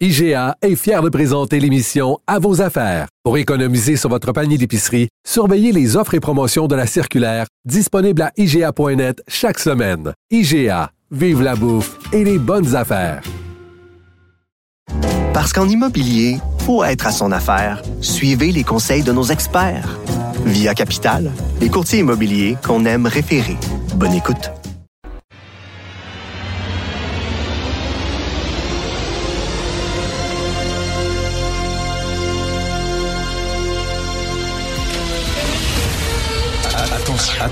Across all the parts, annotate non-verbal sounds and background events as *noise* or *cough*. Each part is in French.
IGA est fier de présenter l'émission À vos affaires. Pour économiser sur votre panier d'épicerie, surveillez les offres et promotions de la circulaire disponible à IGA.net chaque semaine. IGA, vive la bouffe et les bonnes affaires. Parce qu'en immobilier, pour être à son affaire, suivez les conseils de nos experts. Via Capital, les courtiers immobiliers qu'on aime référer. Bonne écoute.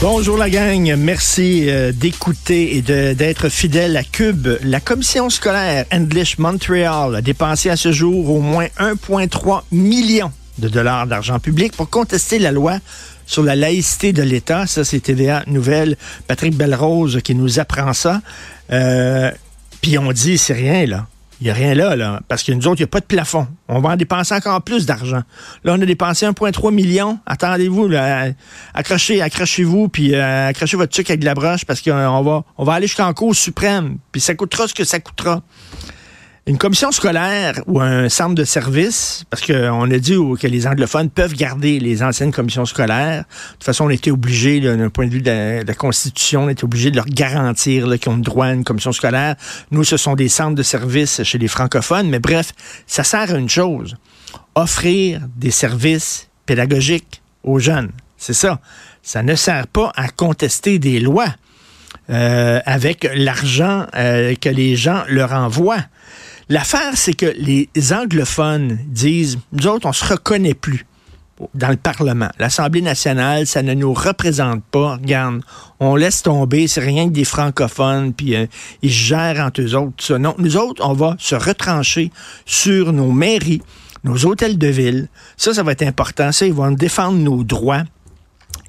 Bonjour la gang, merci euh, d'écouter et d'être fidèle à Cube. La commission scolaire English Montreal a dépensé à ce jour au moins 1,3 million de dollars d'argent public pour contester la loi sur la laïcité de l'État. Ça, c'est TVA Nouvelle. Patrick Belrose qui nous apprend ça. Euh, Puis on dit, c'est rien là. Il n'y a rien là, là, parce que nous autres, il n'y a pas de plafond. On va en dépenser encore plus d'argent. Là, on a dépensé 1,3 million. Attendez-vous, accrochez, accrochez-vous, puis euh, accrochez votre truc avec de la broche, parce qu'on va, on va aller jusqu'en Cour suprême, puis ça coûtera ce que ça coûtera. Une commission scolaire ou un centre de service, parce qu'on a dit que les anglophones peuvent garder les anciennes commissions scolaires. De toute façon, on était obligé, d'un point de vue de la, Constitution, on était obligé de leur garantir qu'ils ont le droit à une commission scolaire. Nous, ce sont des centres de service chez les francophones, mais bref, ça sert à une chose, offrir des services pédagogiques aux jeunes. C'est ça. Ça ne sert pas à contester des lois euh, avec l'argent euh, que les gens leur envoient. L'affaire, c'est que les anglophones disent, nous autres, on se reconnaît plus dans le Parlement. L'Assemblée nationale, ça ne nous représente pas. Regarde, on laisse tomber, c'est rien que des francophones, puis euh, ils gèrent entre eux autres. ça. Non, nous autres, on va se retrancher sur nos mairies, nos hôtels de ville. Ça, ça va être important. Ça, ils vont défendre nos droits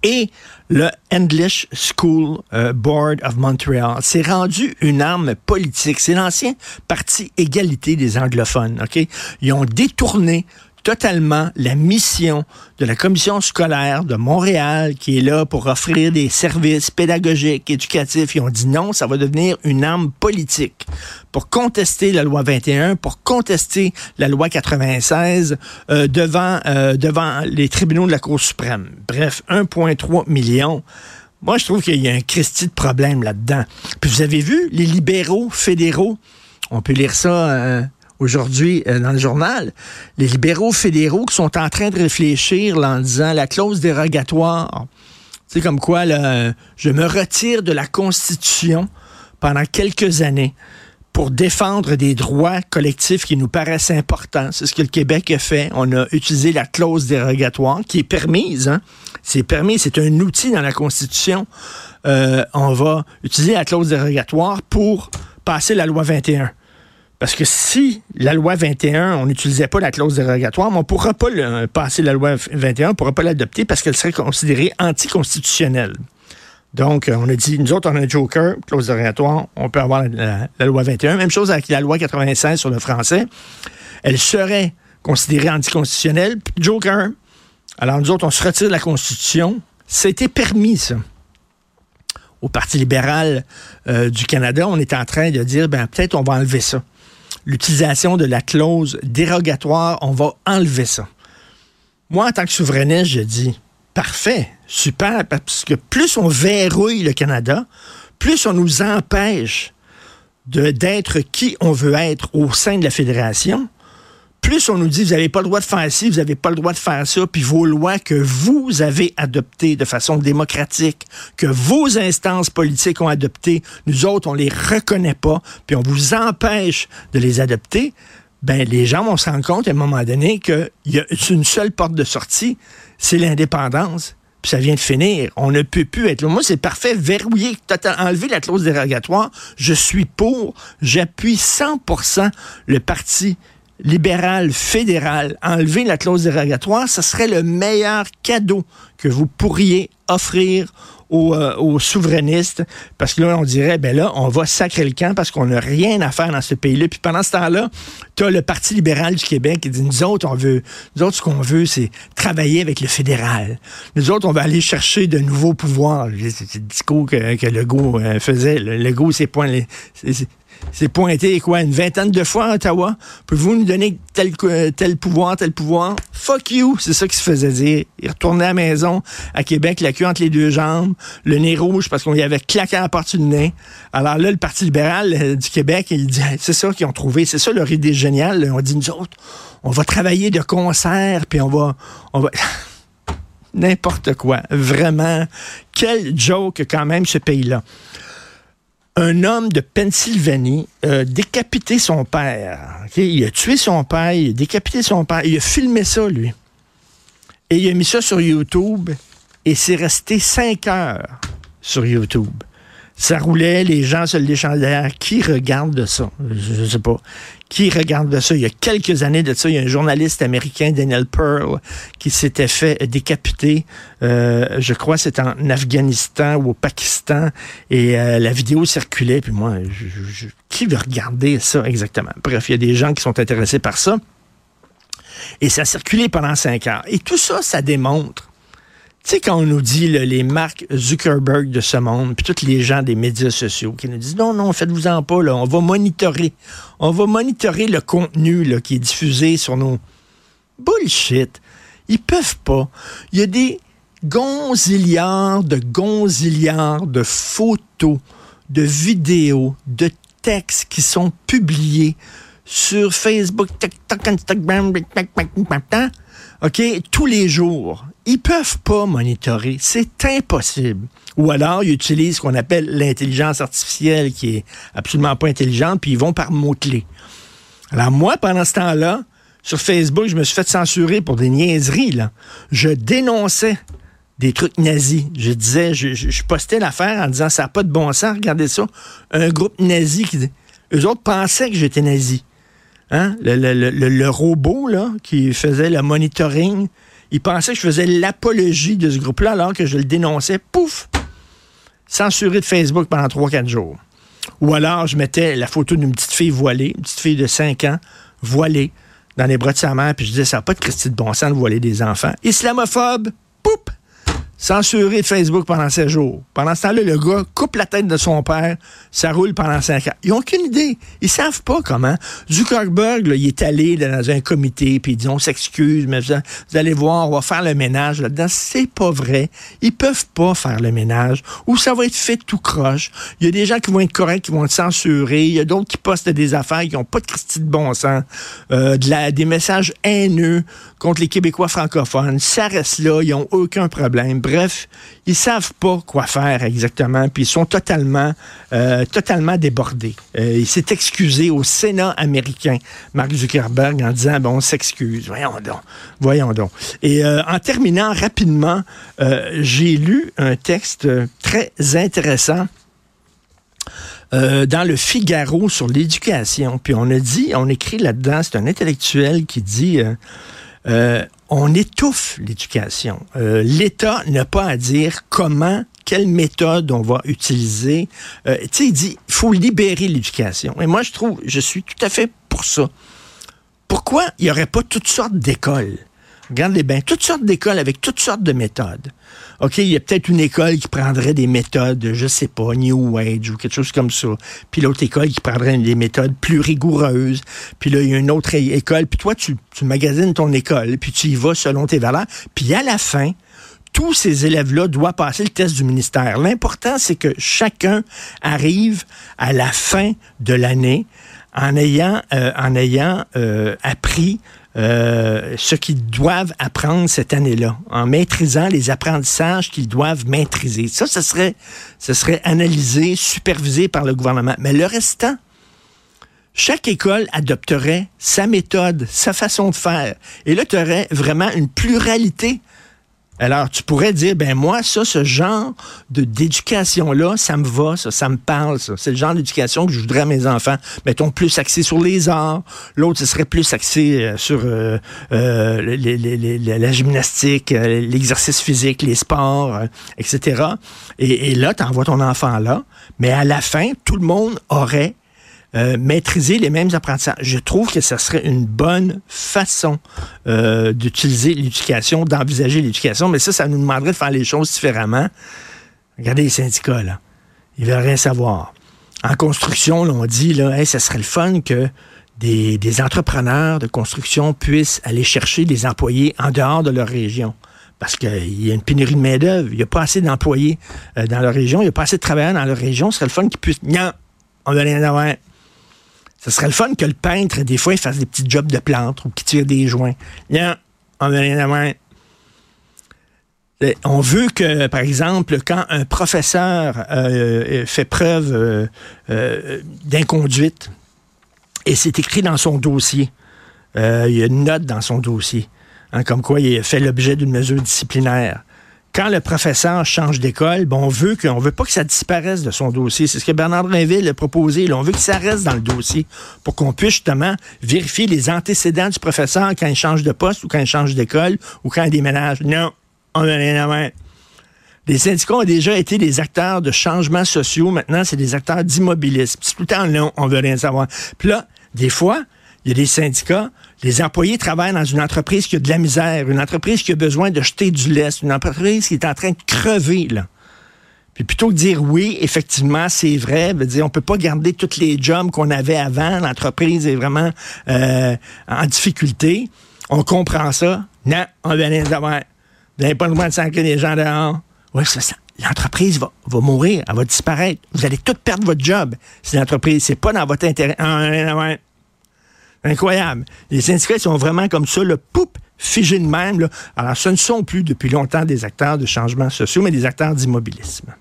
et le English School euh, Board of Montreal s'est rendu une arme politique. C'est l'ancien parti égalité des anglophones. Ok, Ils ont détourné totalement la mission de la commission scolaire de Montréal qui est là pour offrir des services pédagogiques, éducatifs. Ils ont dit non, ça va devenir une arme politique pour contester la loi 21, pour contester la loi 96 euh, devant, euh, devant les tribunaux de la Cour suprême. Bref, 1,3 million. Moi, je trouve qu'il y a un Christie de problème là-dedans. Puis vous avez vu, les libéraux fédéraux, on peut lire ça euh, aujourd'hui euh, dans le journal, les libéraux fédéraux qui sont en train de réfléchir en disant la clause dérogatoire, c'est comme quoi je me retire de la Constitution pendant quelques années pour défendre des droits collectifs qui nous paraissent importants. C'est ce que le Québec a fait. On a utilisé la clause dérogatoire qui est permise. Hein? C'est permis, c'est un outil dans la Constitution. Euh, on va utiliser la clause dérogatoire pour passer la loi 21. Parce que si la loi 21, on n'utilisait pas la clause dérogatoire, on ne pourra pas passer la loi 21, on ne pourra pas l'adopter parce qu'elle serait considérée anticonstitutionnelle. Donc, euh, on a dit, nous autres, on a un joker, clause dérogatoire, on peut avoir la, loi 21. Même chose avec la loi 96 sur le français. Elle serait considérée anticonstitutionnelle, joker. Alors, nous autres, on se retire de la Constitution. C'était permis, ça au Parti libéral euh, du Canada, on est en train de dire, ben peut-être on va enlever ça. L'utilisation de la clause dérogatoire, on va enlever ça. Moi, en tant que souverainiste, je dis, parfait, super, parce que plus on verrouille le Canada, plus on nous empêche d'être qui on veut être au sein de la fédération, plus on nous dit, vous n'avez pas le droit de faire ci, vous n'avez pas le droit de faire ça, puis vos lois que vous avez adoptées de façon démocratique, que vos instances politiques ont adoptées, nous autres, on les reconnaît pas, puis on vous empêche de les adopter, ben les gens vont se rendre compte à un moment donné qu'il y a une seule porte de sortie, c'est l'indépendance puis ça vient de finir. On ne peut plus être là. Moi, c'est parfait, verrouillé, total, enlever la clause dérogatoire. Je suis pour, j'appuie 100% le parti libéral fédéral, enlever la clause dérogatoire, ce serait le meilleur cadeau que vous pourriez offrir euh, aux, souverainistes, parce que là, on dirait, ben là, on va sacrer le camp parce qu'on n'a rien à faire dans ce pays-là. Puis pendant ce temps-là, tu as le Parti libéral du Québec qui dit, nous autres, on veut, nous autres, ce qu'on veut, c'est travailler avec le fédéral. Nous autres, on va aller chercher de nouveaux pouvoirs. C'est le discours que, Legault euh, faisait. Le Legault, c'est point, c'est pointé quoi une vingtaine de fois à Ottawa. Pouvez-vous nous donner tel, tel pouvoir, tel pouvoir? Fuck you! C'est ça qui se faisait dire. Il retournait à la maison à Québec, la queue entre les deux jambes, le nez rouge parce qu'on y avait claqué à la partie du nez. Alors là, le Parti libéral euh, du Québec, il dit c'est ça qu'ils ont trouvé, c'est ça leur idée géniale. On dit nous autres, on va travailler de concert, puis on va. On va... *laughs* N'importe quoi. Vraiment. Quel joke quand même ce pays-là un homme de Pennsylvanie a décapité son père. Il a tué son père, il a décapité son père, il a filmé ça, lui. Et il a mis ça sur YouTube et c'est resté cinq heures sur YouTube. Ça roulait, les gens se l'échangeaient. Qui regarde ça? Je, ne sais pas. Qui regarde ça? Il y a quelques années de ça, il y a un journaliste américain, Daniel Pearl, qui s'était fait décapiter. Euh, je crois c'est en Afghanistan ou au Pakistan. Et euh, la vidéo circulait. Puis moi, qui veut regarder ça exactement? Bref, il y a des gens qui sont intéressés par ça. Et ça a circulé pendant cinq heures. Et tout ça, ça démontre tu sais, quand on nous dit les marques Zuckerberg de ce monde, puis tous les gens des médias sociaux qui nous disent non, non, faites-vous-en pas, on va monitorer. On va monitorer le contenu là, qui est diffusé sur nos. Bullshit. Ils peuvent pas. Il y a des gonzillards de gonzillards de photos, de vidéos, de textes qui sont publiés sur Facebook, TikTok, Instagram, OK, tous les jours. Ils peuvent pas monitorer. C'est impossible. Ou alors, ils utilisent ce qu'on appelle l'intelligence artificielle, qui est absolument pas intelligente, puis ils vont par mots-clés. Alors moi, pendant ce temps-là, sur Facebook, je me suis fait censurer pour des niaiseries. Là. Je dénonçais des trucs nazis. Je disais, je, postais l'affaire en disant ça n'a pas de bon sens, regardez ça. Un groupe nazi qui eux autres pensaient que j'étais nazi. Hein? Le, robot là, qui faisait le monitoring il pensait que je faisais l'apologie de ce groupe-là alors que je le dénonçais. Pouf! Censuré de Facebook pendant 3-4 jours. Ou alors, je mettais la photo d'une petite fille voilée, une petite fille de 5 ans, voilée, dans les bras de sa mère, puis je disais, ça n'a pas de Christie de bon sens de voiler des enfants. Islamophobe, poup! Censuré de Facebook pendant 7 jours. Pendant ce temps-là, le gars coupe la tête de son père, ça roule pendant 5 ans. Ils n'ont aucune idée. Ils savent pas comment. Zuckerberg, il est allé dans un comité, puis ils disent, on s'excuse, mais vous, allez voir, on va faire le ménage là-dedans. C'est pas vrai. Ils peuvent pas faire le ménage, ou ça va être fait tout croche. Il y a des gens qui vont être corrects, qui vont être censurés. Il y a d'autres qui postent des affaires qui n'ont pas de Christie de bon sens, euh, de la, des messages haineux contre les Québécois francophones. Ça reste là, ils n'ont aucun problème. Bref, ils savent pas quoi faire exactement, puis ils sont totalement, euh, totalement débordés. Euh, il s'est excusé au Sénat américain, Mark Zuckerberg, en disant, bon, on s'excuse. Voyons donc. Voyons donc. Et euh, en terminant rapidement, j'ai lu un texte très intéressant. dans le Figaro sur l'éducation. Puis on a dit, on écrit là-dedans, c'est un intellectuel qui dit on étouffe l'éducation. Euh, L'État n'a pas à dire comment, quelle méthode on va utiliser. Euh, tu sais, il dit, il faut libérer l'éducation. Et moi, je trouve, je suis tout à fait pour ça. Pourquoi il n'y aurait pas toutes sortes d'écoles? Regardez bien, toutes sortes d'écoles avec toutes sortes de méthodes. OK, il y a peut-être une école qui prendrait des méthodes, je sais pas, New Age ou quelque chose comme ça. Puis l'autre école qui prendrait des méthodes plus rigoureuses. Puis là, il y a une autre école. Puis toi, tu, tu magasines ton école, puis tu y vas selon tes valeurs. Puis à la fin, tous ces élèves-là doivent passer le test du ministère. L'important, c'est que chacun arrive à la fin de l'année en ayant, euh, en ayant euh, appris euh, ce qu'ils doivent apprendre cette année-là, en maîtrisant les apprentissages qu'ils doivent maîtriser. Ça, ce serait, ce serait analysé, supervisé par le gouvernement. Mais le restant, chaque école adopterait sa méthode, sa façon de faire. Et là, tu aurais vraiment une pluralité alors, tu pourrais dire, ben moi, ça, ce genre d'éducation-là, ça me va, ça, ça me parle, ça. C'est le genre d'éducation que je voudrais à mes enfants. Mettons, plus axé sur les arts. L'autre, ce serait plus axé euh, sur euh, euh, la gymnastique, l'exercice physique, les sports, etc. Et, et là, tu envoies ton enfant là, mais à la fin, tout le monde aurait euh, maîtriser les mêmes apprentissages. Je trouve que ce serait une bonne façon euh, d'utiliser l'éducation, d'envisager l'éducation, mais ça, ça nous demanderait de faire les choses différemment. Regardez les syndicats, là. Ils veulent rien savoir. En construction, on dit, là, ça serait le fun que des, entrepreneurs de construction puissent aller chercher des employés en dehors de leur région parce qu'il y a une pénurie de main-d'œuvre. Il n'y a pas assez d'employés euh, dans leur région. Il n'y a pas assez de travailleurs dans leur région. Ce serait le fun qu'ils puissent. Non, on veut rien avoir. Ce serait le fun que le peintre, des fois, il fasse des petits jobs de plantes ou qu'il tire des joints. Non, on veut rien à On veut que, par exemple, quand un professeur euh, fait preuve euh, euh, d'inconduite, et c'est écrit dans son dossier, il y a une note dans son dossier, hein, comme quoi il fait l'objet d'une mesure disciplinaire quand le professeur change d'école, bon, on veut qu'on veut pas que ça disparaisse de son dossier. C'est ce que Bernard Drinville a proposé. on veut que ça reste dans le dossier pour qu'on puisse justement vérifier les antécédents du professeur quand il change de poste ou quand il change d'école ou quand il déménage. Non, on n'a rien à. Les syndicats ont déjà été des acteurs de changements sociaux. Maintenant, c'est des acteurs d'immobilisme. Tout le temps long, on veut rien savoir. Puis là, des fois, il y a des syndicats les employés travaillent dans une entreprise qui a de la misère, une entreprise qui a besoin de jeter du lest, une entreprise qui est en train de crever, là. Puis plutôt que de dire oui, effectivement, c'est vrai, veut dire on peut pas garder tous les jobs qu'on avait avant, l'entreprise est vraiment euh, en difficulté. On comprend ça. Non, on vient d'avoir. Vous n'avez pas le droit de sacrer les gens dehors. Oui, c'est ça. L'entreprise va, va mourir, elle va disparaître. Vous allez tout perdre votre job si l'entreprise, c'est pas dans votre intérêt. Ah, Incroyable. Les syndicats sont vraiment comme ça, le poup, figé de même. Alors, ce ne sont plus depuis longtemps des acteurs de changements sociaux, mais des acteurs d'immobilisme.